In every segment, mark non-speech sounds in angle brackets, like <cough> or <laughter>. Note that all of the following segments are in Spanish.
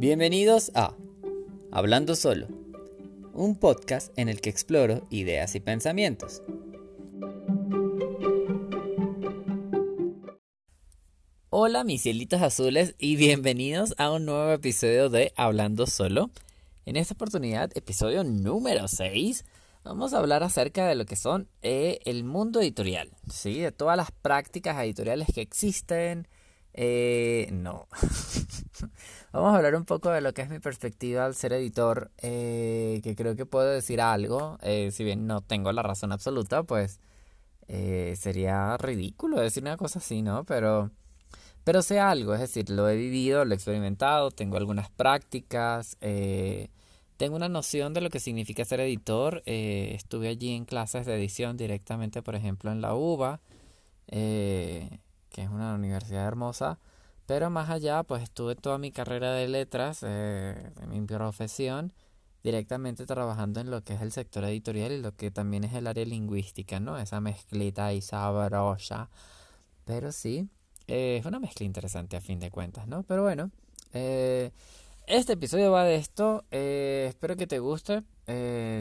Bienvenidos a Hablando Solo, un podcast en el que exploro ideas y pensamientos. Hola mis cielitos azules y bienvenidos a un nuevo episodio de Hablando Solo. En esta oportunidad, episodio número 6, vamos a hablar acerca de lo que son eh, el mundo editorial, ¿sí? de todas las prácticas editoriales que existen. Eh, no. <laughs> vamos a hablar un poco de lo que es mi perspectiva al ser editor, eh, que creo que puedo decir algo, si bien no tengo la razón absoluta, pues sería ridículo decir una cosa así, ¿no? Pero pero sé algo, es decir, lo he vivido, lo he experimentado, tengo algunas prácticas, eh, tengo una noción de lo que significa ser editor. Eh, estuve allí en clases de edición directamente, por ejemplo, en la UBA, eh, que es una universidad hermosa. Pero más allá, pues estuve toda mi carrera de letras, en mi profesión, directamente trabajando en lo que es el sector editorial y lo que también es el área lingüística, ¿no? Esa mezclita y sabrosa. Pero sí, eh, es una mezcla interesante a fin de cuentas, ¿no? Pero bueno, eh, este episodio va de esto. Eh, espero que te guste.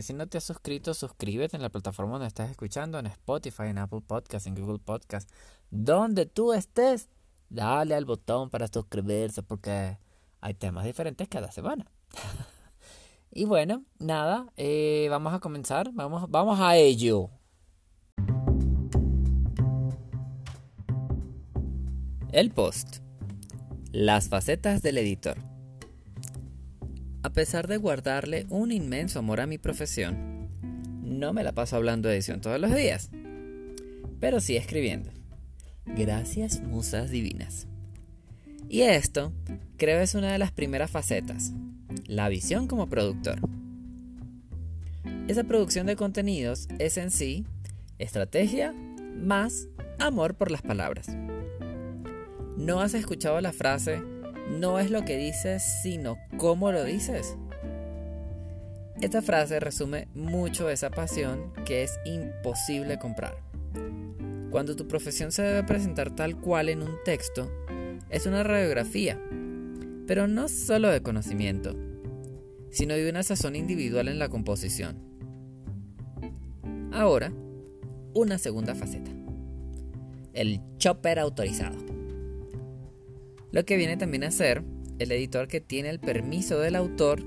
si no te has suscrito, suscríbete en la plataforma donde estás escuchando, en Spotify, en Apple Podcast, en Google Podcast, donde tú estés. Dale al botón para suscribirse porque hay temas diferentes cada semana. <laughs> y bueno, nada, vamos a comenzar. Vamos, vamos a ello. El post. Las facetas del editor. A pesar de guardarle un inmenso amor a mi profesión, no me la paso hablando de edición todos los días, pero sí escribiendo. Gracias, musas divinas. Y esto, creo, es una de las primeras facetas, la visión como productor. Esa producción de contenidos es en sí estrategia más amor por las palabras. ¿No has escuchado la frase, no es lo que dices, sino cómo lo dices? Esta frase resume mucho esa pasión que es imposible comprar. Cuando tu profesión se debe presentar tal cual en un texto, es una radiografía, pero no solo de conocimiento, sino de una sazón individual en la composición. Ahora, una segunda faceta. El chopper autorizado. Lo que viene también a ser el editor que tiene el permiso del autor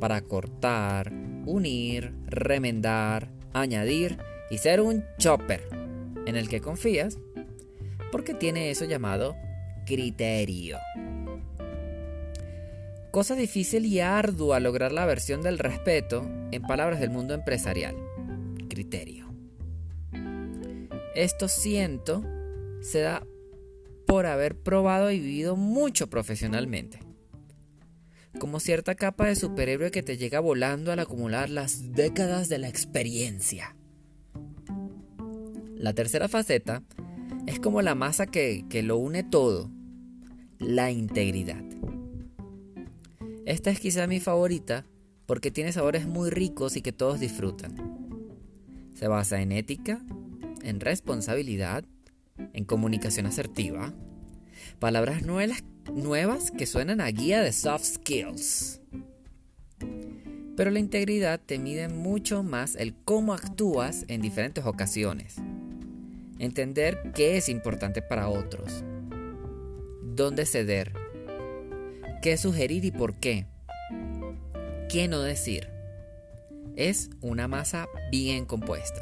para cortar, unir, remendar, añadir y ser un chopper en el que confías porque tiene eso llamado criterio. Cosa difícil y ardua lograr la versión del respeto en palabras del mundo empresarial. Criterio. Esto siento se da por haber probado y vivido mucho profesionalmente. Como cierta capa de superhéroe que te llega volando al acumular las décadas de la experiencia. La tercera faceta es como la masa que, que lo une todo, la integridad. Esta es quizá mi favorita porque tiene sabores muy ricos y que todos disfrutan. Se basa en ética, en responsabilidad, en comunicación asertiva, palabras nuevas, que suenan a guía de soft skills. Pero la integridad te mide mucho más el cómo actúas en diferentes ocasiones. Entender qué es importante para otros. Dónde ceder. Qué sugerir y por qué. Qué no decir. Es una masa bien compuesta.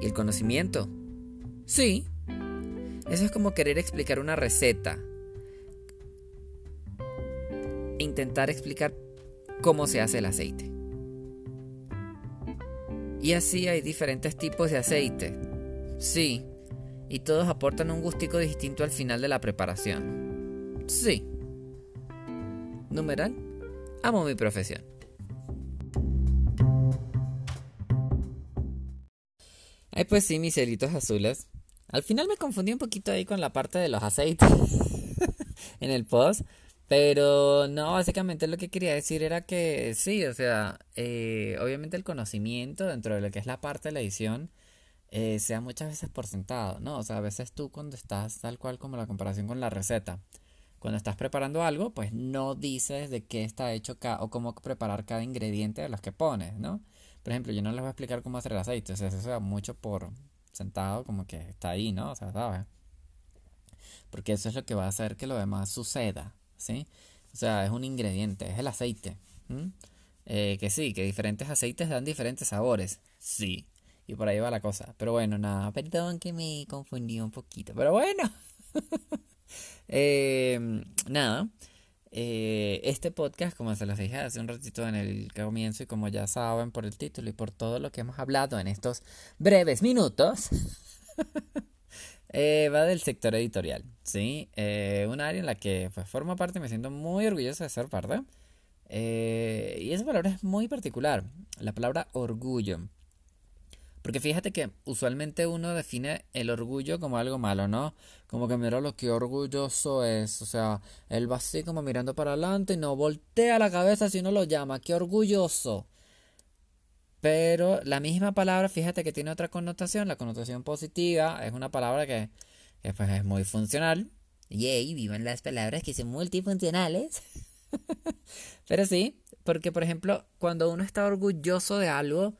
Y el conocimiento Sí. Eso es como querer explicar una receta. Intentar explicar cómo se hace el aceite. Y así hay diferentes tipos de aceite. Sí. Y todos aportan un gustico distinto al final de la preparación. Sí. Numeral. Amo mi profesión. Ay, pues sí, mis celitos azules. Al final me confundí un poquito ahí con la parte de los aceites <laughs> en el post. Pero no, básicamente lo que quería decir era que sí, o sea, eh, obviamente el conocimiento dentro de lo que es la parte de la edición eh, sea muchas veces por sentado, ¿no? O sea, a veces tú cuando estás tal cual como la comparación con la receta, cuando estás preparando algo, pues no dices de qué está hecho o cómo preparar cada ingrediente de los que pones, ¿no? Por ejemplo, yo no les voy a explicar cómo hacer el aceite, o sea, eso se da mucho por sentado, como que está ahí, ¿no? O sea, ¿sabes? Porque eso es lo que va a hacer que lo demás suceda, ¿sí? O sea, es un ingrediente, es el aceite. Eh, que sí, que diferentes aceites dan diferentes sabores, sí. Y por ahí va la cosa. Pero bueno, nada, perdón que me confundí un poquito. Pero bueno. <laughs> eh, nada. Eh, este podcast, como se los dije hace un ratito en el comienzo y como ya saben por el título y por todo lo que hemos hablado en estos breves minutos, <laughs> eh, va del sector editorial, ¿sí? Eh, un área en la que pues, formo parte me siento muy orgulloso de ser parte. y esa palabra es muy particular, la palabra orgullo. Porque fíjate que usualmente uno define el orgullo como algo malo, ¿no? Como que mira lo que orgulloso es. O sea, él va así como mirando para adelante y no voltea la cabeza si no lo llama. ¡Qué orgulloso! Pero la misma palabra, fíjate que tiene otra connotación. La connotación positiva es una palabra que, pues, es muy funcional. Yay, vivan las palabras que son multifuncionales. <laughs> Pero sí, porque por ejemplo, cuando uno está orgulloso de algo,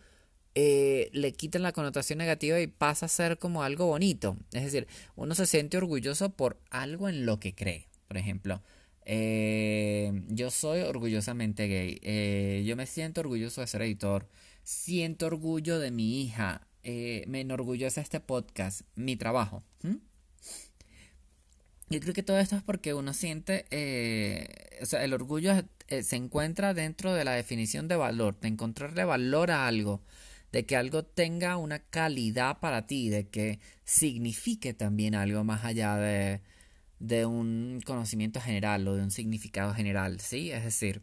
eh, le quitan la connotación negativa y pasa a ser como algo bonito. Es decir, uno se siente orgulloso por algo en lo que cree. Por ejemplo, eh, yo soy orgullosamente gay. Eh, yo me siento orgulloso de ser editor. Siento orgullo de mi hija. me enorgullece este podcast, mi trabajo. Yo creo que todo esto es porque uno siente, o sea, el orgullo se encuentra dentro de la definición de valor, de encontrarle valor a algo de que algo tenga una calidad para ti, de que signifique también algo más allá de, de un conocimiento general o de un significado general, ¿sí? Es decir,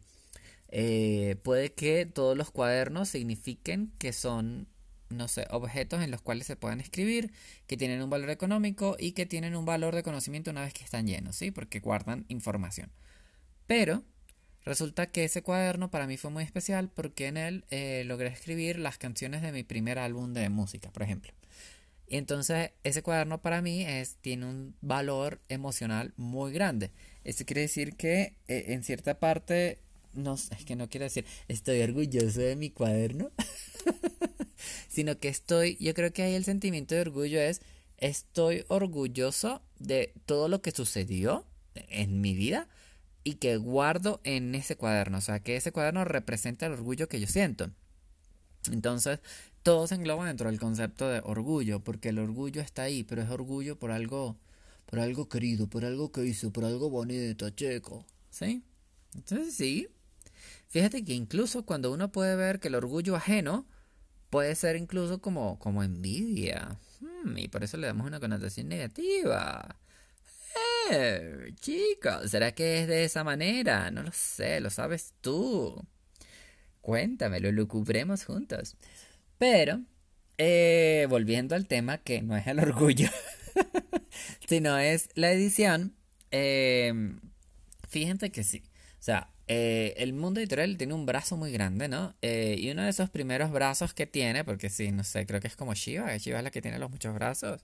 eh, puede que todos los cuadernos signifiquen que son, no sé, objetos en los cuales se pueden escribir, que tienen un valor económico y que tienen un valor de conocimiento una vez que están llenos, ¿sí? Porque guardan información. Pero Resulta que ese cuaderno para mí fue muy especial porque en él eh, logré escribir las canciones de mi primer álbum de música, por ejemplo. Y entonces ese cuaderno para mí es, tiene un valor emocional muy grande. Eso quiere decir que eh, en cierta parte, no, es que no quiero decir estoy orgulloso de mi cuaderno, <laughs> sino que estoy, yo creo que ahí el sentimiento de orgullo es, estoy orgulloso de todo lo que sucedió en mi vida y que guardo en ese cuaderno. O sea, que ese cuaderno representa el orgullo que yo siento. Entonces, todo se engloba dentro del concepto de orgullo, porque el orgullo está ahí, pero es orgullo por algo, por algo querido, por algo que hizo, por algo bonito, checo. ¿Sí? Entonces, sí. Fíjate que incluso cuando uno puede ver que el orgullo ajeno puede ser incluso como, como envidia. Hmm, y por eso le damos una connotación negativa. Eh, chicos, ¿será que es de esa manera? No lo sé, lo sabes tú. Cuéntamelo, lo cubremos juntos. Pero, eh, volviendo al tema, que no es el orgullo, <laughs> sino es la edición, eh, fíjense que sí. O sea, eh, el mundo editorial tiene un brazo muy grande, ¿no? y uno de esos primeros brazos que tiene, porque sí, no sé, creo que es como Shiva, Shiva es la que tiene los muchos brazos.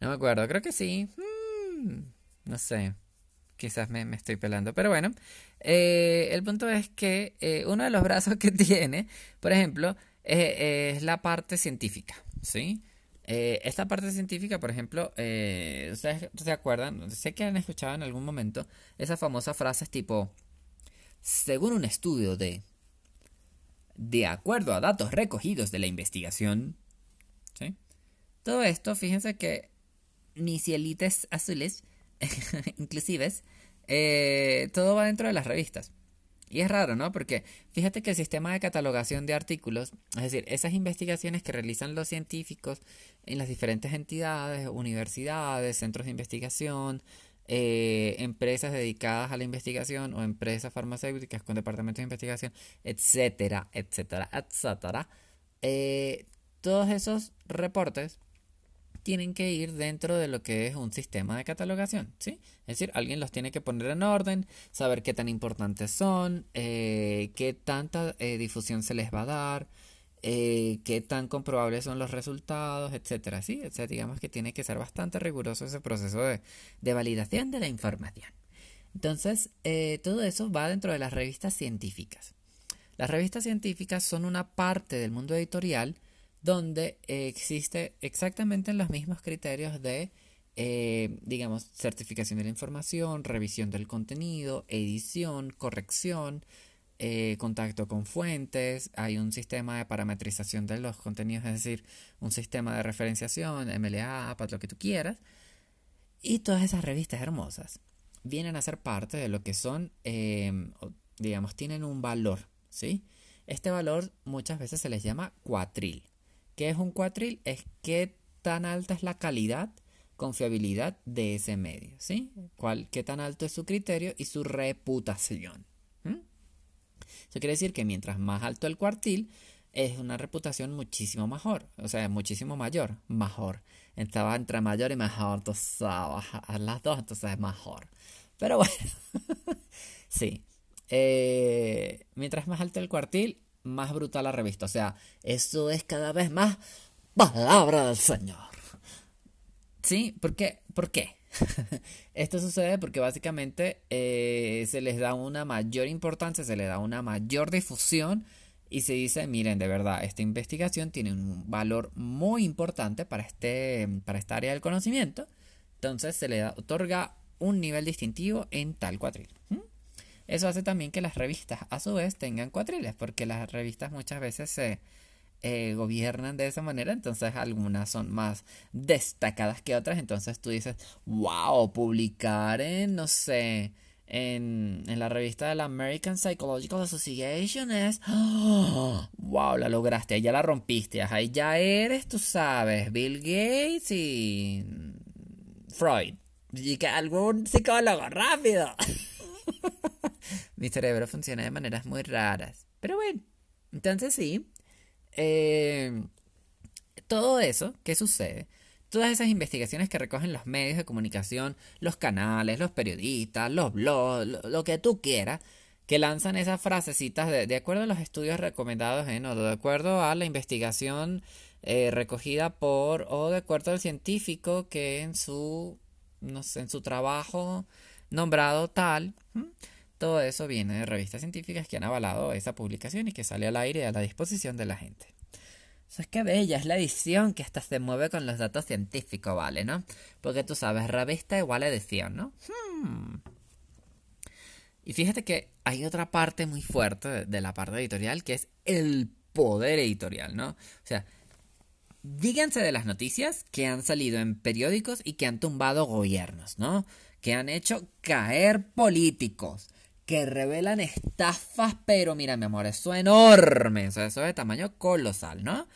No me acuerdo, creo que sí. Hmm. No sé. Quizás me, estoy pelando. Pero bueno, eh, el punto es que eh, uno de los <laughs> brazos que tiene, por ejemplo, eh, es la parte científica. ¿Sí? esta parte científica, por ejemplo, ¿ustedes se acuerdan? Sé que han escuchado en algún momento esas famosas frases tipo, según un estudio de, de acuerdo a datos recogidos de la investigación, ¿sí? Todo esto, fíjense que ni cielites azules <laughs> inclusive, eh, todo va dentro de las revistas. Y es raro, ¿no? Porque fíjate que el sistema de catalogación de artículos, es decir, esas investigaciones que realizan los científicos en las diferentes entidades, universidades, centros de investigación, eh, empresas dedicadas a la investigación o empresas farmacéuticas con departamentos de investigación, etcétera, etcétera, etcétera, eh, todos esos reportes tienen que ir dentro de lo que es un sistema de catalogación, ¿sí? Es decir, alguien los tiene que poner en orden, saber qué tan importantes son, eh, qué tanta eh, difusión se les va a dar, eh, qué tan comprobables son los resultados, etcétera, ¿sí? O digamos que tiene que ser bastante riguroso ese proceso de, validación de la información. Entonces, todo eso va dentro de las revistas científicas. Las revistas científicas son una parte del mundo editorial donde existe exactamente los mismos criterios de, eh, digamos, certificación de la información, revisión del contenido, edición, corrección, eh, contacto con fuentes, hay un sistema de parametrización de los contenidos, es decir, un sistema de referenciación, MLA, para lo que tú quieras. Y todas esas revistas hermosas vienen a ser parte de lo que son, digamos, tienen un valor, ¿sí? Este valor muchas veces se les llama cuatril. ¿Qué es un cuatril? Es qué tan alta es la calidad, confiabilidad de ese medio, ¿sí? ¿Cuál, qué tan alto es su criterio y su reputación. Eso quiere decir que mientras más alto el cuartil, es una reputación muchísimo mejor. O sea, muchísimo mayor. Mejor. Estaba entre mayor y mejor. Sabes, a las dos, entonces es mejor. Pero bueno. <laughs> sí. Eh, mientras más alto el cuartil, más brutal la revista. O sea, eso es cada vez más palabra del Señor. ¿Sí? ¿Por qué? ¿Por qué? <laughs> Esto sucede porque básicamente eh, se les da una mayor importancia, se les da una mayor difusión y se dice, miren, de verdad, esta investigación tiene un valor muy importante para, este, para esta área del conocimiento. Entonces se le otorga un nivel distintivo en tal cuatril. Eso hace también que las revistas a su vez tengan cuatriles, porque las revistas muchas veces se eh, gobiernan de esa manera, entonces algunas son más destacadas que otras, entonces tú dices, wow, publicar en, no sé, en, en la revista de la American Psychological Association es, wow, la lograste, ya la rompiste, ahí ya eres, tú sabes, Bill Gates y Freud. Y que algún psicólogo, rápido. <laughs> <laughs> Mi cerebro funciona de maneras muy raras. Pero bueno, entonces sí, eh, todo eso ¿qué sucede, todas esas investigaciones que recogen los medios de comunicación, los canales, los periodistas, los blogs, lo, que tú quieras, que lanzan esas frasecitas de, acuerdo a los estudios recomendados en o de acuerdo a la investigación eh, recogida por o de acuerdo al científico que en su no sé, en su trabajo nombrado tal. Todo eso viene de revistas científicas que han avalado esa publicación y que sale al aire a la disposición de la gente. Eso es que bella, es la edición que hasta se mueve con los datos científicos, ¿vale? ¿No? Porque tú sabes, revista igual edición, ¿no? Hmm. Y fíjate que hay otra parte muy fuerte de, la parte editorial que es el poder editorial, ¿no? O sea, díganse de las noticias que han salido en periódicos y que han tumbado gobiernos, ¿no? Que han hecho caer políticos que revelan estafas, pero mira, mi amor, eso es enorme, eso es de tamaño colosal, ¿no?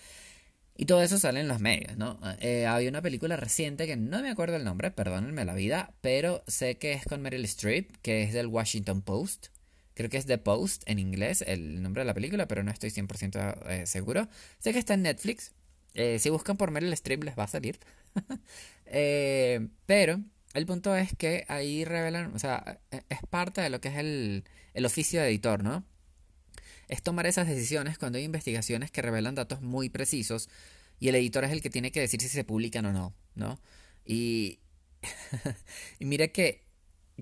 Y todo eso sale en los medios, ¿no? Eh, había una película reciente que no me acuerdo el nombre, perdónenme la vida, pero sé que es con Meryl Streep, que es del Washington Post. Creo que es The Post en inglés, el nombre de la película, pero no estoy 100% eh, seguro. Sé que está en Netflix. Eh, si buscan por Meryl Streep les va a salir. <laughs> pero el punto es que ahí revelan, o sea, e, es parte de lo que es el, el oficio de editor, ¿no? Es tomar esas decisiones cuando hay investigaciones que revelan datos muy precisos y el editor es el que tiene que decir si se publican o no, ¿no? Y, <laughs> y mire que,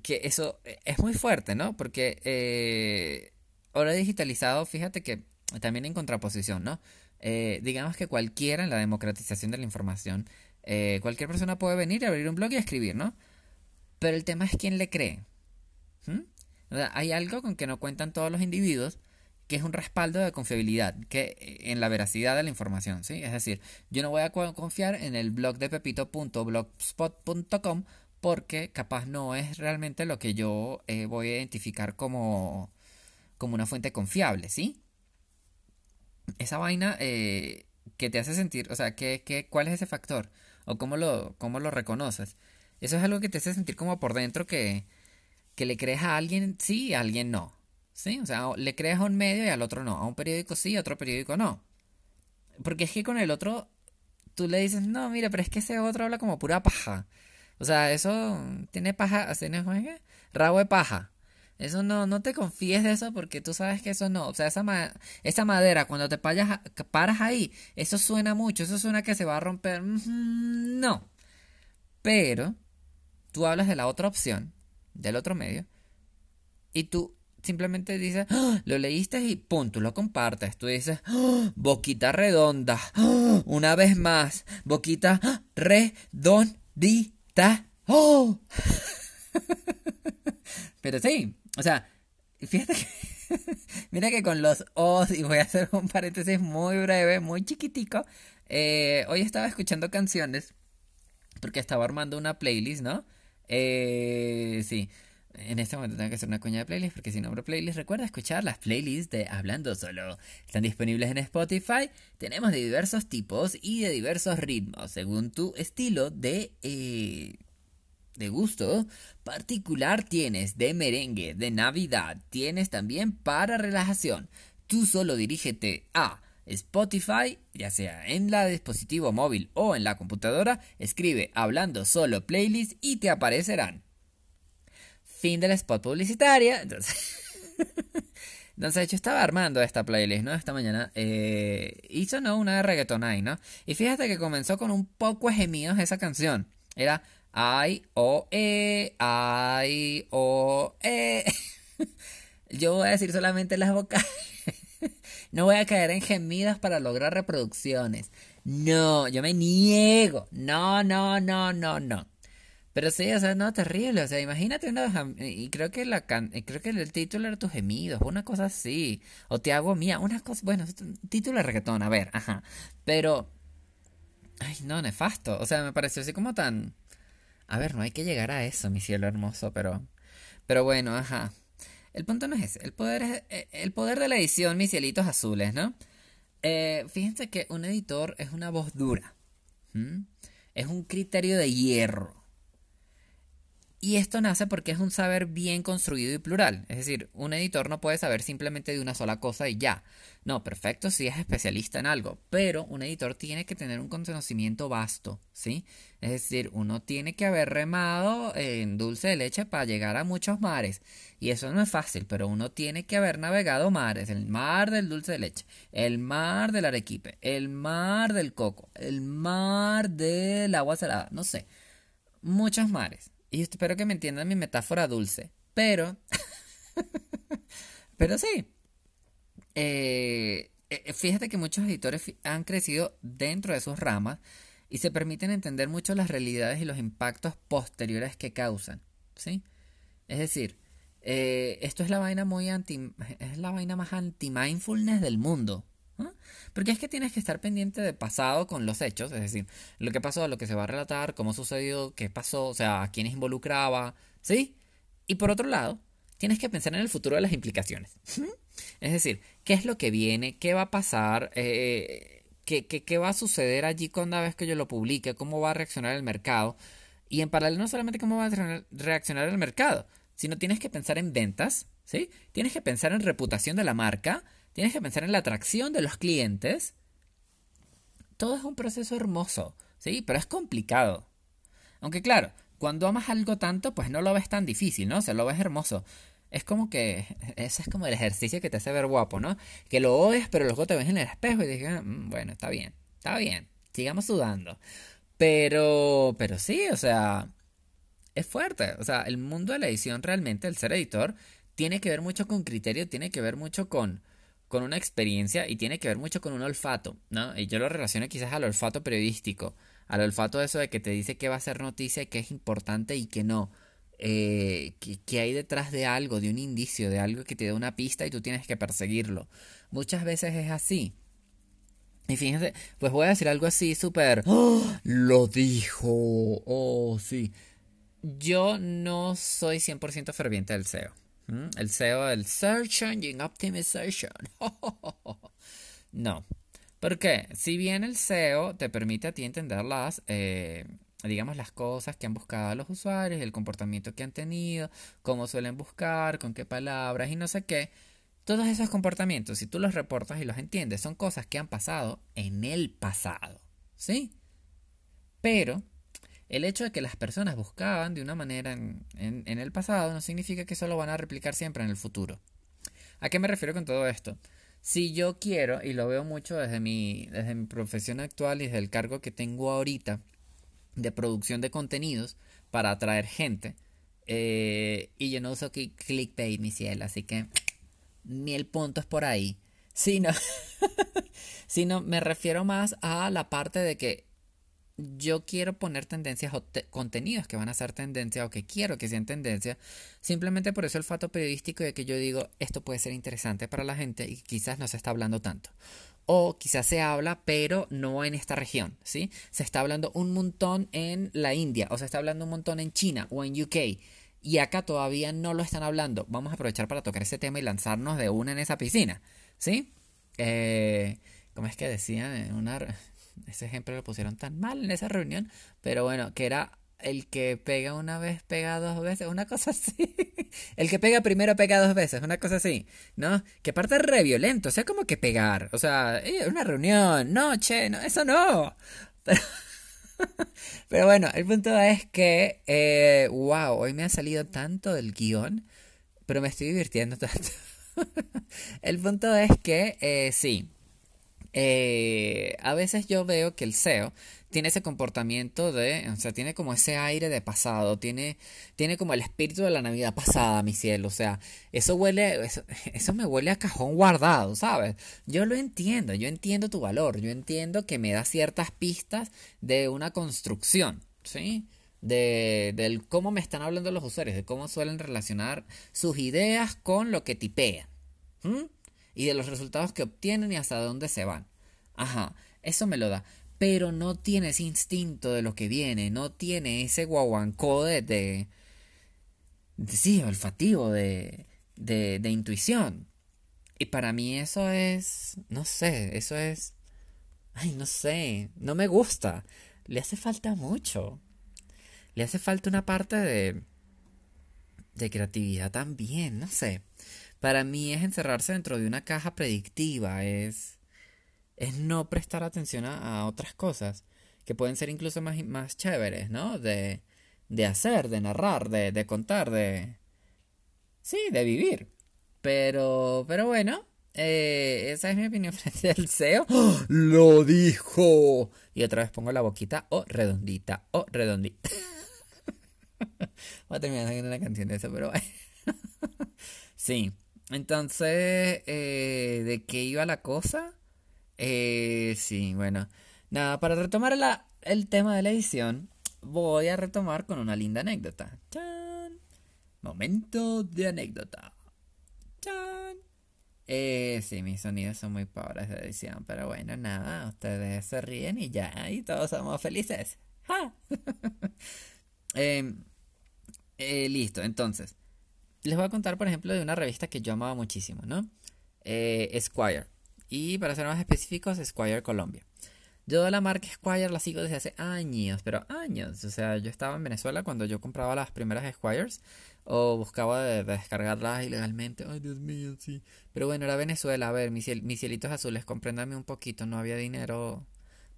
que eso es muy fuerte, ¿no? Porque eh, ahora digitalizado, fíjate que también en contraposición, ¿no? Eh, digamos que cualquiera en la democratización de la información eh, cualquier persona puede venir, abrir un blog y escribir, ¿no? Pero el tema es quién le cree. hay algo con que no cuentan todos los individuos, que es un respaldo de confiabilidad, que en la veracidad de la información, ¿sí? Es decir, yo no voy a confiar en el blog de pepito.blogspot.com porque capaz no es realmente lo que yo eh, voy a identificar como, como una fuente confiable, ¿sí? Esa vaina eh, que te hace sentir, o sea, ¿qué, cuál es ese factor? O cómo lo, cómo lo reconoces. Eso es algo que te hace sentir como por dentro que, que le crees a alguien sí y a alguien no. ¿Sí? O sea, le crees a un medio y al otro no. A un periódico sí y a otro periódico no. Porque es que con el otro tú le dices, no, mira, pero es que ese otro habla como pura paja. O sea, eso tiene paja, ¿tiene rabo de paja. Eso no, no te confíes de eso porque tú sabes que eso no. O sea, esa, esa madera, cuando te paras ahí, eso suena mucho, eso suena que se va a romper. No. Pero tú hablas de la otra opción, del otro medio, y tú simplemente dices, ¡Ah! lo leíste y punto, lo compartes. Tú dices, ¡Ah! boquita redonda, ¡Ah! una vez más, boquita redondita. ¡Oh! <laughs> Pero sí, o sea, fíjate que, <laughs> mira que con los O's, y voy a hacer un paréntesis muy breve, muy chiquitico, eh, hoy estaba escuchando canciones, porque estaba armando una playlist, ¿no? Eh, sí. En este momento tengo que hacer una cuña de playlist porque si nombro playlist, recuerda escuchar las playlists de Hablando Solo. Están disponibles en Spotify. Tenemos de diversos tipos y de diversos ritmos, según tu estilo de, eh, de gusto particular. Tienes de merengue, de Navidad. Tienes también para relajación. Tú solo dirígete a Spotify, ya sea en la dispositivo móvil o en la computadora, escribe Hablando Solo playlist y te aparecerán. Fin del spot publicitaria. Entonces, <laughs> entonces yo estaba armando esta playlist, ¿no? Esta mañana. Eh, no una de reggaeton ahí, ¿no? Y fíjate que comenzó con un poco de gemidos esa canción. Era ay, o, e, ay, o, e. <laughs> Yo voy a decir solamente las vocales. <laughs> No voy a caer en gemidos para lograr reproducciones. No, yo me niego. No, no, no, no, no. Pero sí, o sea, no, terrible. O sea, imagínate una. Y creo que la creo que el título era tus gemidos, una cosa así. O te hago mía, una cosa. Bueno, título de reggaetón, a ver, ajá. Pero. Ay, no, nefasto. O sea, me pareció así como tan. A ver, no hay que llegar a eso, mi cielo hermoso, pero. Pero bueno, ajá. El punto no es ese. El poder, es, eh, el poder de la edición, mis cielitos azules, ¿no? Eh, fíjense que un editor es una voz dura. Es un criterio de hierro. Y esto nace porque es un saber bien construido y plural. Es decir, un editor no puede saber simplemente de una sola cosa y ya. No, perfecto si es especialista en algo, pero un editor tiene que tener un conocimiento vasto, ¿sí? Es decir, uno tiene que haber remado en dulce de leche para llegar a muchos mares. Y eso no es fácil, pero uno tiene que haber navegado mares. El mar del dulce de leche, el mar del arequipe, el mar del coco, el mar del agua salada, no sé. Muchos mares. Y espero que me entiendan mi metáfora dulce. Pero. <laughs> pero sí. Eh, eh, fíjate que muchos editores han crecido dentro de sus ramas y se permiten entender mucho las realidades y los impactos posteriores que causan. ¿Sí? Es decir, eh, esto es la vaina muy anti. Es la vaina más anti-mindfulness del mundo. Porque es que tienes que estar pendiente de pasado con los hechos, es decir, lo que pasó, lo que se va a relatar, cómo sucedió, qué pasó, o sea, a quiénes involucraba, ¿sí? Y por otro lado, tienes que pensar en el futuro de las implicaciones. Es decir, qué es lo que viene, qué va a pasar, eh, qué, qué, va a suceder allí cuando vez que yo lo publique, cómo va a reaccionar el mercado. Y en paralelo no solamente cómo va a reaccionar el mercado, sino tienes que pensar en ventas, ¿sí? Tienes que pensar en reputación de la marca, Tienes que pensar en la atracción de los clientes. Todo es un proceso hermoso, ¿sí? Pero es complicado. Aunque claro, cuando amas algo tanto, pues no lo ves tan difícil, ¿no? O sea, lo ves hermoso. Es como que, <laughs> ese es como el ejercicio que te hace ver guapo, ¿no? Que lo odias, pero luego te ves en el espejo y dices, mm, bueno, está bien, está bien, sigamos sudando. Pero, pero sí, o sea, es fuerte. O sea, el mundo de la edición realmente, el ser editor, tiene que ver mucho con criterio, tiene que ver mucho con, con una experiencia y tiene que ver mucho con un olfato, ¿no? Y yo lo relaciono quizás al olfato periodístico, al olfato de eso de que te dice qué va a ser noticia, qué es importante y qué no. Eh, que, hay detrás de algo, de un indicio, de algo que te da una pista y tú tienes que perseguirlo. Muchas veces es así. Y fíjense, pues voy a decir algo así súper... ¡Oh! Lo dijo. Oh, sí. Yo no soy 100% ferviente del SEO. El SEO, el Search Engine Optimization. <laughs> no. ¿Por qué? Si bien el SEO te permite a ti entender las, eh, digamos, las cosas que han buscado los usuarios, el comportamiento que han tenido, cómo suelen buscar, con qué palabras y no sé qué, todos esos comportamientos, si tú los reportas y los entiendes, son cosas que han pasado en el pasado. ¿Sí? Pero el hecho de que las personas buscaban de una manera en, el pasado no significa que eso lo van a replicar siempre en el futuro. ¿A qué me refiero con todo esto? Si yo quiero, y lo veo mucho desde mi, desde mi profesión actual y desde el cargo que tengo ahorita de producción de contenidos para atraer gente, Eh, y yo no uso clickbait, mi cielo, así que ni el punto es por ahí. Sino, <laughs> sino me refiero más a la parte de que yo quiero poner tendencias o contenidos que van a ser tendencia o que quiero que sean tendencia. Simplemente por eso el fato periodístico de que yo digo esto puede ser interesante para la gente y quizás no se está hablando tanto. O quizás se habla, pero no en esta región, ¿sí? Se está hablando un montón en la India, o se está hablando un montón en China o en UK. Y acá todavía no lo están hablando. Vamos a aprovechar para tocar ese tema y lanzarnos de una en esa piscina, ¿sí? Eh, ¿Cómo es que decían una ese ejemplo lo pusieron tan mal en esa reunión, pero bueno, que era el que pega una vez, pega dos veces, una cosa así. <laughs> El que pega primero pega dos veces, una cosa así, ¿no? Que aparte es re violento, o sea, como que pegar, o sea, eh, una reunión, no, che, no, eso no. <laughs> Pero, bueno, el punto es que, eh, wow, hoy me ha salido tanto del guion, pero me estoy divirtiendo tanto. <laughs> el punto es que, eh, sí, eh, a veces yo veo que el SEO tiene ese comportamiento de, o sea, tiene como ese aire de pasado, tiene, tiene como el espíritu de la Navidad pasada, mi cielo, o sea, eso huele, eso, <laughs> eso, me huele a cajón guardado, ¿sabes? Yo lo entiendo, yo entiendo tu valor, yo entiendo que me da ciertas pistas de una construcción, ¿sí? De, del cómo me están hablando los usuarios, de cómo suelen relacionar sus ideas con lo que tipean y de los resultados que obtienen y hasta dónde se van. Ajá, eso me lo da. Pero no tiene ese instinto de lo que viene, no tiene ese guaguancó de, de, sí, olfativo, de, de, de intuición. Y para mí eso es, no sé, eso es, ay, no sé, no me gusta. Le hace falta mucho. Le hace falta una parte de, de creatividad también, no sé para mí es encerrarse dentro de una caja predictiva, es, es no prestar atención a, otras cosas que pueden ser incluso más, más chéveres, ¿no? De, de hacer, de narrar, de, de contar, de... Sí, de vivir. Pero, pero bueno, eh, esa es mi opinión <laughs> frente al SEO. ¡Oh! ¡Lo dijo! Y otra vez pongo la boquita o redondita o redondita. <laughs> Voy a terminar haciendo una canción de eso, pero bueno. <laughs> sí. Entonces, eh, ¿de qué iba la cosa? Eh, sí, bueno. Nada, para retomar el tema de la edición, voy a retomar con una linda anécdota. ¡Chan! Momento de anécdota. ¡Chan! Eh, sí, mis sonidos son muy pobres de edición, pero bueno, nada, ustedes se ríen y ya, y todos somos felices. ¡Ja! <laughs> Em, eh, listo, entonces les voy a contar, por ejemplo, de una revista que yo amaba muchísimo, ¿no? Eh, Esquire. Y para ser más específicos, Esquire Colombia. Yo la marca Esquire la sigo desde hace años, pero años. O sea, yo estaba en Venezuela cuando yo compraba las primeras Esquires o buscaba de, descargarlas ilegalmente. Ay, Dios mío, sí. Pero bueno, era Venezuela. A ver, mis, mis cielitos azules, compréndame un poquito. No había dinero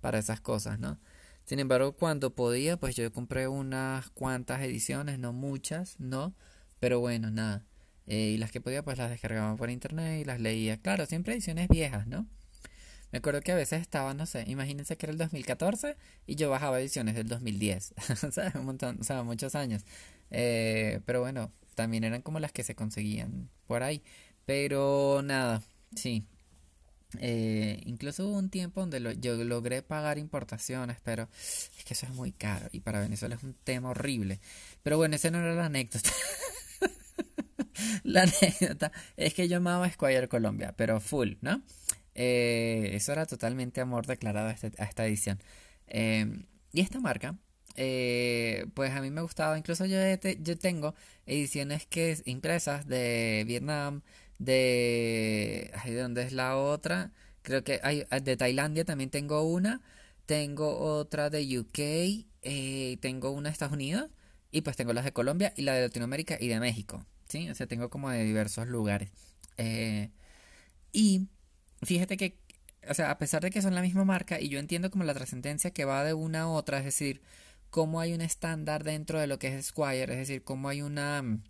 para esas cosas, ¿no? Sin embargo, cuando podía, pues yo compré unas cuantas ediciones, no muchas, ¿no? Pero bueno, nada. Eh, y las que podía, pues las descargaba por internet y las leía. Claro, siempre ediciones viejas, ¿no? Me acuerdo que a veces estaba, no sé, imagínense que era el 2014 y yo bajaba ediciones del 2010. <laughs> o sea, un montón, o sea, muchos años. Eh, pero bueno, también eran como las que se conseguían por ahí. Pero nada, sí. Eh, incluso hubo un tiempo donde yo logré pagar importaciones, pero es que eso es muy caro y para Venezuela es un tema horrible. Pero bueno, esa no era la anécdota. <laughs> <laughs> la anécdota es que yo amaba Squire Colombia, pero full, ¿no? Eh, eso era totalmente amor declarado a, este, esta edición. Em, y esta marca, eh, pues a mí me gustaba, incluso yo, yo tengo ediciones que impresas de Vietnam, de... ¿De dónde es la otra? Creo que hay de Tailandia también tengo una. Tengo otra de UK. Eh, tengo una de Estados Unidos. Y pues tengo las de Colombia y la de Latinoamérica y de México. ¿Sí? O sea, tengo como de diversos lugares. Eh, y fíjate que, o sea, a pesar de que son la misma marca, y yo entiendo como la trascendencia que va de una a otra, es decir, cómo hay un estándar dentro de lo que es Squire, es decir, cómo hay una mm,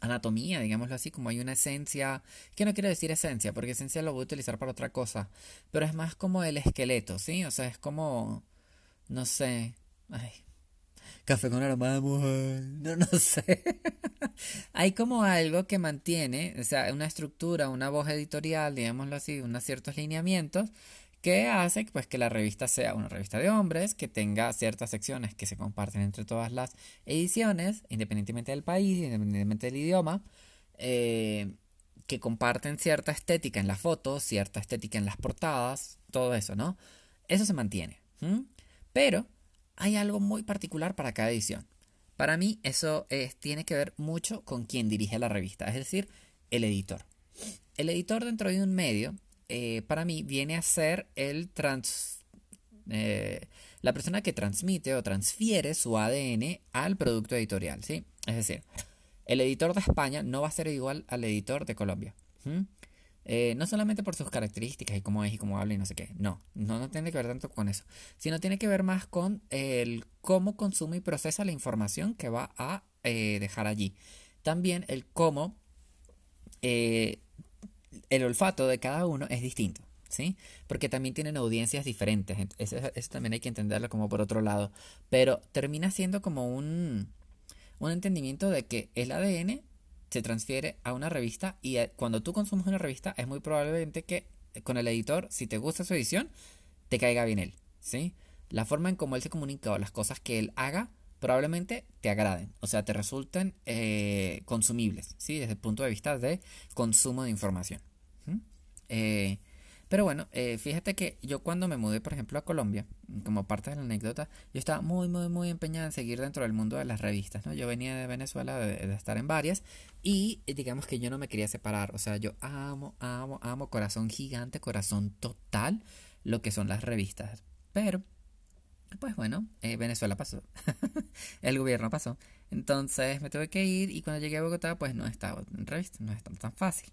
anatomía, digámoslo así, como hay una esencia, que no quiero decir esencia, porque esencia lo voy a utilizar para otra cosa, pero es más como el esqueleto, ¿sí? O sea, es como, no sé, ay, café con aroma de mujer, no, no <laughs> sé. Hay como algo que mantiene, o sea, una estructura, una voz editorial, digámoslo así, unos ciertos lineamientos que hace pues que la revista sea una revista de hombres, que tenga ciertas secciones que se comparten entre todas las ediciones, independientemente del país, independientemente del idioma, eh, que comparten cierta estética en las fotos, cierta estética en las portadas, todo eso, ¿no? Eso se mantiene. Pero hay algo muy particular para cada edición. Para mí eso tiene que ver mucho con quien dirige la revista, es decir, el editor. El editor dentro de un medio, eh, para mí, viene a ser eh, la persona que transmite o transfiere su ADN al producto editorial, ¿sí? Es decir, el editor de España no va a ser igual al editor de Colombia. Eh, no solamente por sus características y cómo es y cómo habla y no sé qué. No, no, no tiene que ver tanto con eso. Sino tiene que ver más con el cómo consume y procesa la información que va a eh, dejar allí. También el cómo eh, el olfato de cada uno es distinto. ¿Sí? Porque también tienen audiencias diferentes. Eso, eso también hay que entenderlo como por otro lado. Pero termina siendo como un, un entendimiento de que el ADN se transfiere a una revista y eh, cuando tú consumes una revista es muy probablemente que eh, con el editor, si te gusta su edición, te caiga bien él, ¿sí? La forma en cómo él se comunica o las cosas que él haga probablemente te agraden, o sea, te resulten eh, consumibles, ¿sí? Desde el punto de vista de consumo de información. Pero bueno, eh, fíjate que yo cuando me mudé, por ejemplo, a Colombia, como parte de la anécdota, yo estaba muy, muy, muy empeñada en seguir dentro del mundo de las revistas, ¿no? Yo venía de Venezuela de, estar en varias y eh, digamos que yo no me quería separar, o sea, yo amo, amo, amo, corazón gigante, corazón total, lo que son las revistas. Pero, pues bueno, eh, Venezuela pasó, <laughs> el gobierno pasó, entonces me tuve que ir y cuando llegué a Bogotá, pues no estaba en revista, no es tan, fácil.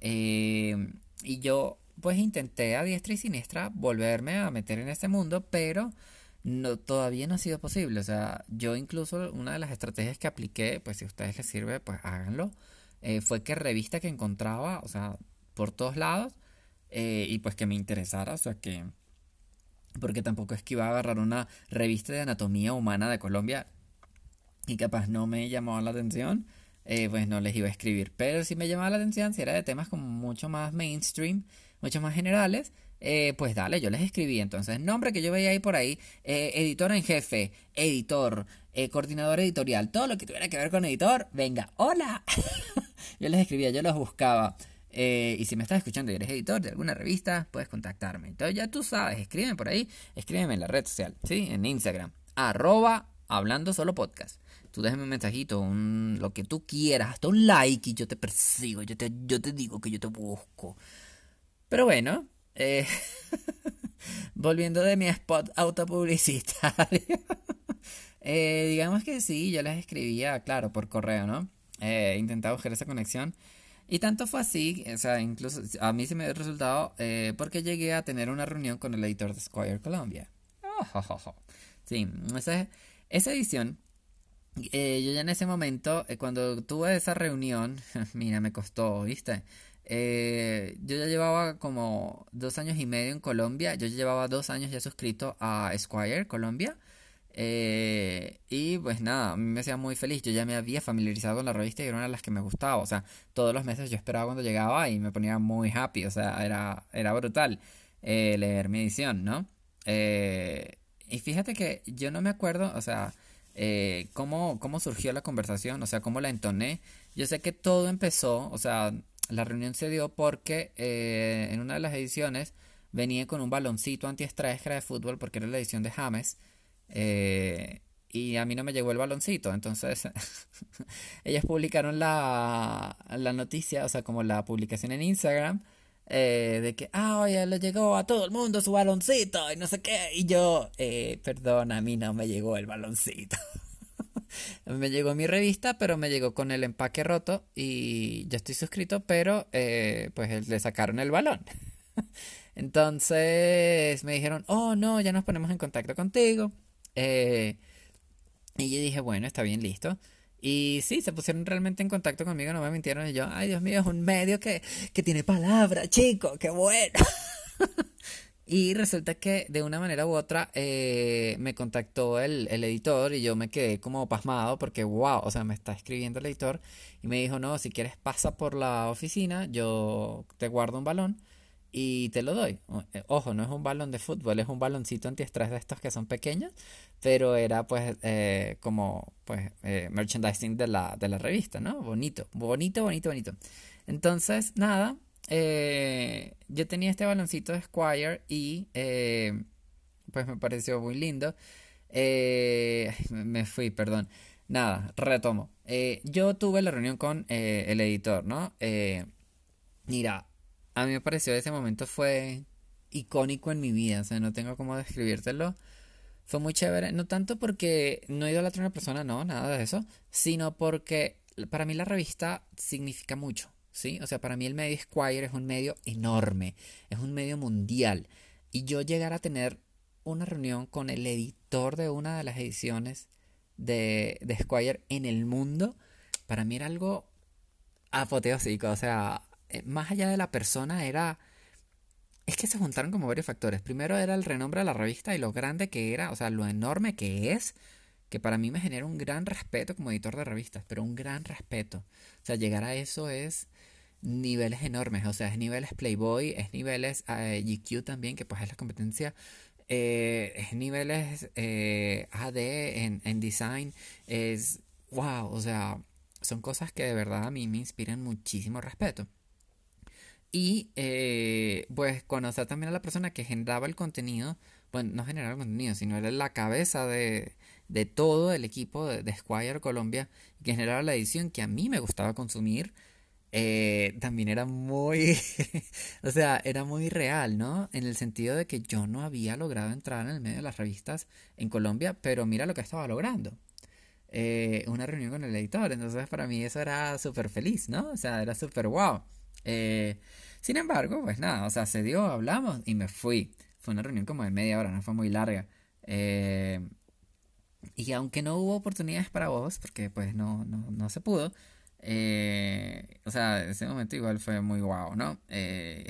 y yo pues intenté a diestra y siniestra volverme a meter en ese mundo, pero no, todavía no ha sido posible. O sea, yo incluso una de las estrategias que apliqué, pues si a ustedes les sirve, pues háganlo, eh, fue que revista que encontraba, o sea, por todos lados, eh, y pues que me interesara, o sea, que... Porque tampoco es que iba a agarrar una revista de anatomía humana de Colombia y capaz no me llamó la atención, eh, pues no les iba a escribir. Pero si me llamaba la atención, si era de temas como mucho más mainstream, mucho más generales, eh, pues dale, yo les escribí. Entonces, nombre que yo veía ahí por ahí, eh, editor en jefe, editor, coordinador editorial, todo lo que tuviera que ver con editor, venga, hola. <laughs> yo les escribía, yo los buscaba. y si me estás escuchando y eres editor de alguna revista, puedes contactarme. Entonces ya tú sabes, escríbeme por ahí, escríbeme en la red social, ¿sí? En Instagram, arroba hablando solo podcast. Tú déjame un mensajito, un, lo que tú quieras, hasta un like y yo te persigo, yo te, yo te digo que yo te busco. Pero bueno, eh, <laughs> volviendo de mi spot autopublicitario, <laughs> eh, digamos que sí, yo les escribía, claro, por correo, ¿no? Eh, intentaba buscar esa conexión. Y tanto fue así, o sea, incluso a mí se me dio resultado eh, porque llegué a tener una reunión con el editor de Squire Colombia. <laughs> sí, esa, esa edición, yo ya en ese momento, cuando tuve esa reunión, <laughs> mira, me costó, ¿viste? Eh, yo ya llevaba como dos años y medio en Colombia. Yo ya llevaba dos años ya suscrito a Squire Colombia. Eh, y pues nada, a mí me hacía muy feliz. Yo ya me había familiarizado con la revista y era una de las que me gustaba. O sea, todos los meses yo esperaba cuando llegaba y me ponía muy happy. O sea, era, era brutal eh, leer mi edición, ¿no? y fíjate que yo no me acuerdo, o sea, cómo, cómo surgió la conversación, o sea, cómo la entoné. Yo sé que todo empezó, o sea, la reunión se dio porque eh, en una de las ediciones venía con un baloncito antiestrés de fútbol porque era la edición de James. Eh, y a mí no me llegó el baloncito. Entonces, <laughs> ellas publicaron la, la noticia, o sea, como la publicación en Instagram, eh, de que, ah, oye, le llegó a todo el mundo su baloncito y no sé qué. Y yo, perdón, a mí no me llegó el baloncito. <laughs> me llegó mi revista, pero me llegó con el empaque roto y ya estoy suscrito, pero eh, pues le sacaron el balón. <laughs> Entonces me dijeron, oh no, ya nos ponemos en contacto contigo. Eh, y yo dije, bueno, está bien, listo. Y sí, se pusieron realmente en contacto conmigo, no me mintieron. Y yo, ay Dios mío, es un medio que, que tiene palabra, chico, qué bueno. <laughs> Y resulta que de una manera u otra eh, me contactó el, el, editor y yo me quedé como pasmado porque, wow, o sea, me está escribiendo el editor y me dijo, no, si quieres pasa por la oficina, yo te guardo un balón y te lo doy. Eh, ojo, no es un balón de fútbol, es un baloncito antiestrés de estos que son pequeños, pero era pues eh, como pues eh, merchandising de la, de la revista, ¿no? Bonito, bonito, bonito, bonito. Entonces, nada, yo tenía este baloncito de Squire y pues me pareció muy lindo. me fui, perdón. Nada, retomo. yo tuve la reunión con el editor, ¿no? mira, a mí me pareció ese momento fue icónico en mi vida, o sea, no tengo cómo describírtelo. Fue muy chévere, no tanto porque no he ido a una persona, no, nada de eso, sino porque para mí la revista significa mucho, ¿sí? O sea, para mí el medio Squire es un medio enorme, es un medio mundial. Y yo llegar a tener una reunión con el editor de una de las ediciones de, de Squire en el mundo, para mí era algo apoteósico, o sea, más allá de la persona era... Es que se juntaron como varios factores. Primero era el renombre de la revista y lo grande que era, o sea, lo enorme que es, que para mí me genera un gran respeto como editor de revistas, pero un gran respeto. O sea, llegar a eso es niveles enormes, o sea, es niveles Playboy, es niveles eh, GQ también, que pues es la competencia, eh, es niveles AD en, en design, es wow, o sea, son cosas que de verdad a mí me inspiran muchísimo respeto. Y eh, pues conocer también a la persona que generaba el contenido, bueno, no generaba el contenido, sino era la cabeza de, de todo el equipo de, de, Squire Colombia, que generaba la edición que a mí me gustaba consumir, eh, también era muy, <laughs> o sea, era muy real, ¿no? En el sentido de que yo no había logrado entrar en el medio de las revistas en Colombia, pero mira lo que estaba logrando. Eh, una reunión con el editor, entonces para mí eso era súper feliz, ¿no? O sea, era súper wow. Eh, sin embargo, pues nada, o sea, se dio, hablamos y me fui. Fue una reunión como de media hora, no fue muy larga. Eh, y aunque no hubo oportunidades para vos, porque pues no, no, no se pudo, eh, o sea, ese momento igual fue muy guau, ¿no? <laughs> en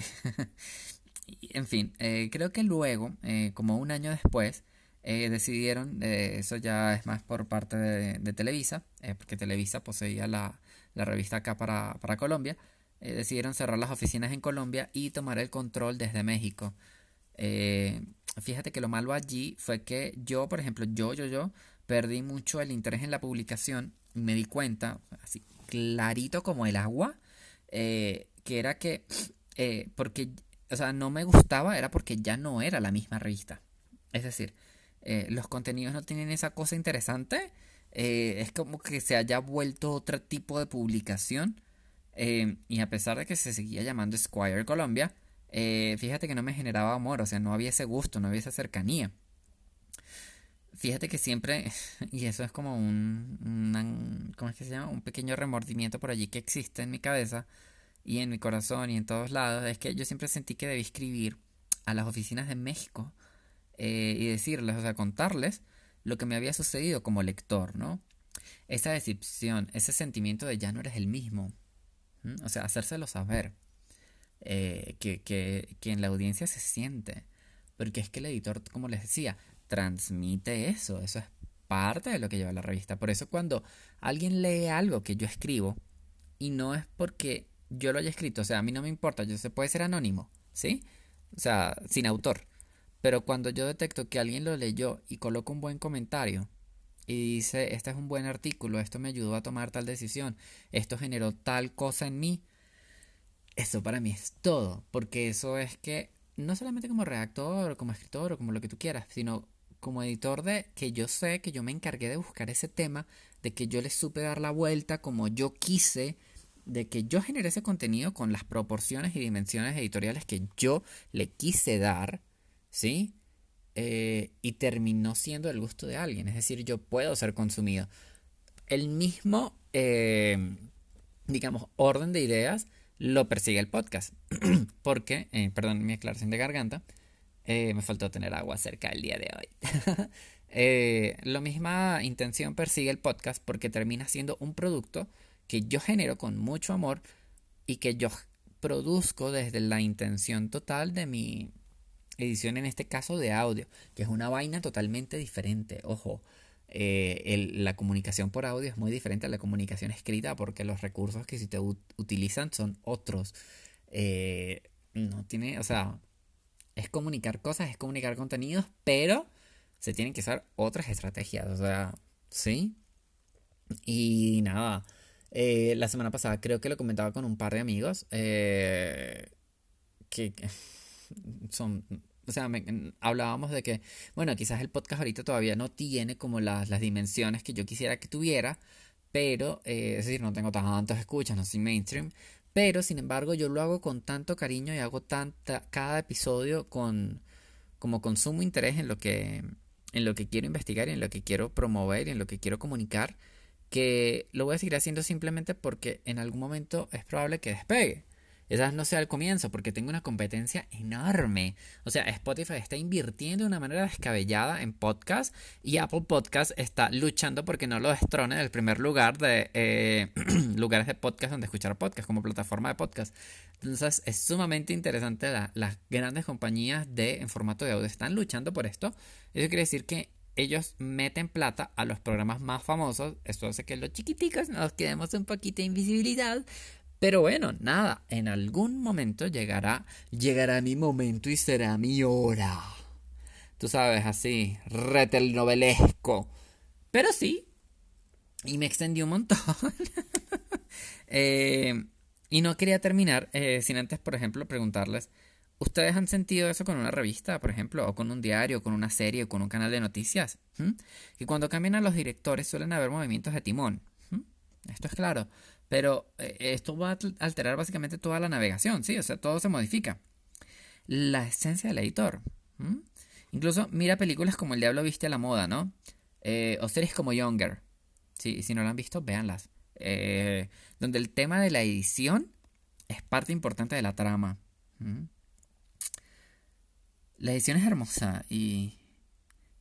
fin, creo que luego, como un año después, decidieron, eso ya es más por parte de, Televisa, porque Televisa poseía la, la revista acá para, para Colombia, eh, decidieron cerrar las oficinas en Colombia y tomar el control desde México. Eh, fíjate que lo malo allí fue que yo, por ejemplo, yo, yo, yo, perdí mucho el interés en la publicación y me di cuenta, así clarito como el agua, eh, que era que, porque, o sea, no me gustaba, era porque ya no era la misma revista. Es decir, los contenidos no tienen esa cosa interesante. es como que se haya vuelto otro tipo de publicación Em, y a pesar de que se seguía llamando Squire Colombia, eh, fíjate que no me generaba amor, o sea, no había ese gusto, no había esa cercanía. Fíjate que siempre, <laughs> y eso es como un, ¿cómo es que se llama? Un pequeño remordimiento por allí que existe en mi cabeza y en mi corazón y en todos lados, es que yo siempre sentí que debí escribir a las oficinas de México eh, y decirles, o sea, contarles lo que me había sucedido como lector, ¿no? Esa decepción, ese sentimiento de ya no eres el mismo, o sea, hacérselo saber. Eh, que, que, que en la audiencia se siente. Porque es que el editor, como les decía, transmite eso. Eso es parte de lo que lleva la revista. Por eso cuando alguien lee algo que yo escribo, y no es porque yo lo haya escrito, o sea, a mí no me importa, yo se puede ser anónimo, ¿sí? O sea, sin autor. Pero cuando yo detecto que alguien lo leyó y coloca un buen comentario, y dice, este es un buen artículo, esto me ayudó a tomar tal decisión, esto generó tal cosa en mí, eso para mí es todo, porque eso es que no solamente como redactor, como escritor o como lo que tú quieras, sino como editor de que yo sé que yo me encargué de buscar ese tema, de que yo le supe dar la vuelta como yo quise, de que yo generé ese contenido con las proporciones y dimensiones editoriales que yo le quise dar, ¿sí? Eh, y terminó siendo el gusto de alguien. Es decir, yo puedo ser consumido. El mismo, eh, digamos, orden de ideas lo persigue el podcast. <clears throat> Porque, eh, perdón mi aclaración de garganta, me faltó tener agua cerca el día de hoy. <laughs> la misma intención persigue el podcast porque termina siendo un producto que yo genero con mucho amor y que yo produzco desde la intención total de mi edición en este caso de audio, que es una vaina totalmente diferente. Ojo, eh, la comunicación por audio es muy diferente a la comunicación escrita porque los recursos que si te utilizan son otros. Eh, no tiene, o sea, es comunicar cosas, es comunicar contenidos, pero se tienen que usar otras estrategias, o sea, ¿sí? Y nada, eh, la semana pasada creo que lo comentaba con un par de amigos que son o sea, hablábamos de que, bueno, quizás el podcast ahorita todavía no tiene como las, las dimensiones que yo quisiera que tuviera, pero, eh, es decir, no tengo tantos escuchas, no soy mainstream, pero sin embargo yo lo hago con tanto cariño y hago tanta, cada episodio con, como con sumo interés en lo que, en lo que quiero investigar y en lo que quiero promover y en lo que quiero comunicar, que lo voy a seguir haciendo simplemente porque en algún momento es probable que despegue. Quizás no sea el comienzo, porque tengo una competencia enorme. O sea, Spotify está invirtiendo de una manera descabellada en podcast y Apple Podcast está luchando porque no lo destrone del primer lugar de eh, <clears throat> lugares de podcast donde escuchar podcast, como plataforma de podcast. Entonces, es sumamente interesante. las grandes compañías de en formato de audio están luchando por esto. Eso quiere decir que ellos meten plata a los programas más famosos. Esto hace que los chiquiticos nos quedemos un poquito de invisibilidad. Pero bueno, nada, en algún momento llegará, llegará mi momento y será mi hora. Tú sabes, así, retelnovelesco. Pero sí, y me extendió un montón. <laughs> Eh, y no quería terminar eh, sin antes, por ejemplo, preguntarles, ¿ustedes han sentido eso con una revista, por ejemplo, o con un diario, o con una serie, o con un canal de noticias? ¿Mm? Cuando cambian a los directores suelen haber movimientos de timón. ¿Mm? Esto es claro. Pero eh, esto va a alterar básicamente toda la navegación, ¿sí? O sea, todo se modifica. La esencia del editor. Incluso mira películas como El Diablo Viste a la Moda, ¿no? Eh, o series como Younger. Sí, si no lo han visto, véanlas. Eh, donde el tema de la edición es parte importante de la trama. La edición es hermosa y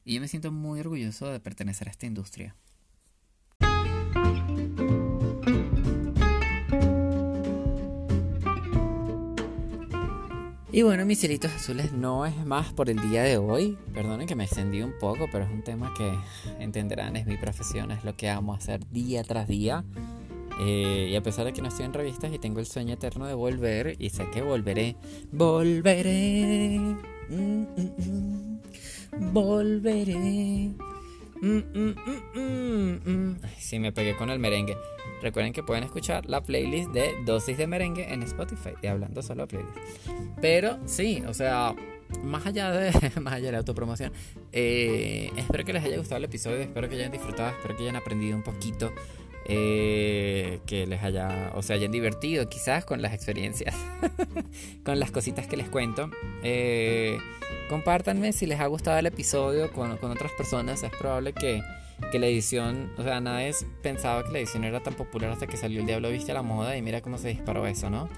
yo me siento muy orgulloso de pertenecer a esta industria. Y bueno, mis cielitos azules, no es más por el día de hoy. Perdonen que me extendí un poco, pero es un tema que entenderán, es mi profesión, es lo que amo hacer día tras día. Eh, y a pesar de que no estoy en revistas y tengo el sueño eterno de volver, y sé que volveré, volveré, mm, mm, mm, volveré. Sí, me pegué con el merengue. Recuerden que pueden escuchar la playlist de Dosis de Merengue en Spotify, y hablando solo de playlist. Pero sí, o sea, más allá de, <laughs> más allá de la autopromoción, eh, espero que les haya gustado el episodio, espero que hayan disfrutado, espero que hayan aprendido un poquito, eh, que les haya, o se hayan divertido quizás con las experiencias, <laughs> con las cositas que les cuento. Eh, compártanme si les ha gustado el episodio con, con otras personas, es probable que que la edición, o sea, nadie pensaba que la edición era tan popular hasta que salió El Diablo Viste a la Moda y mira cómo se disparó eso, ¿no?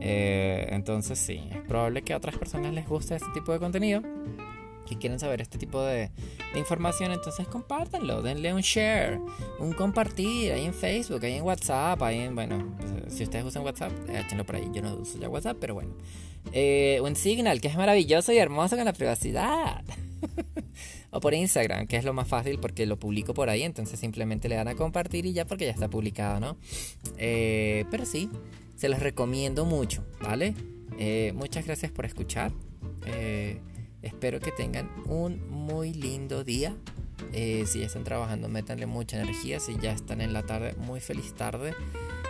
Eh, entonces sí, es probable que a otras personas les guste este tipo de contenido, que quieren saber este tipo de, información, entonces compártanlo, denle un share, un compartir ahí en Facebook, ahí en WhatsApp, ahí en, bueno, pues, si ustedes usan WhatsApp, échenlo por ahí, yo no uso ya WhatsApp, pero bueno. Eh, un Signal, que es maravilloso y hermoso con la privacidad. <laughs> o por Instagram, que es lo más fácil porque lo publico por ahí, entonces simplemente le dan a compartir y ya porque ya está publicado, ¿no? Eh, pero sí, se los recomiendo mucho, ¿vale? Eh, muchas gracias por escuchar. Eh, espero que tengan un muy lindo día. si ya están trabajando, métanle mucha energía. Si ya están en la tarde, muy feliz tarde.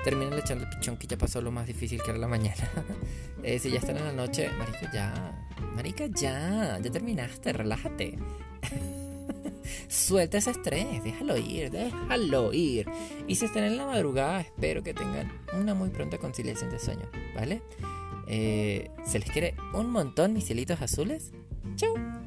Terminen echando el pichón que ya pasó lo más difícil que era la mañana. <laughs> si ya están en la noche, marica, ya. Marica, ya. Ya terminaste, relájate. <laughs> Suelta ese estrés, déjalo ir, déjalo ir. Y si están en la madrugada, espero que tengan una muy pronta conciliación de sueño, ¿vale? Eh, ¿Se les quiere un montón, mis cielitos azules? Ciao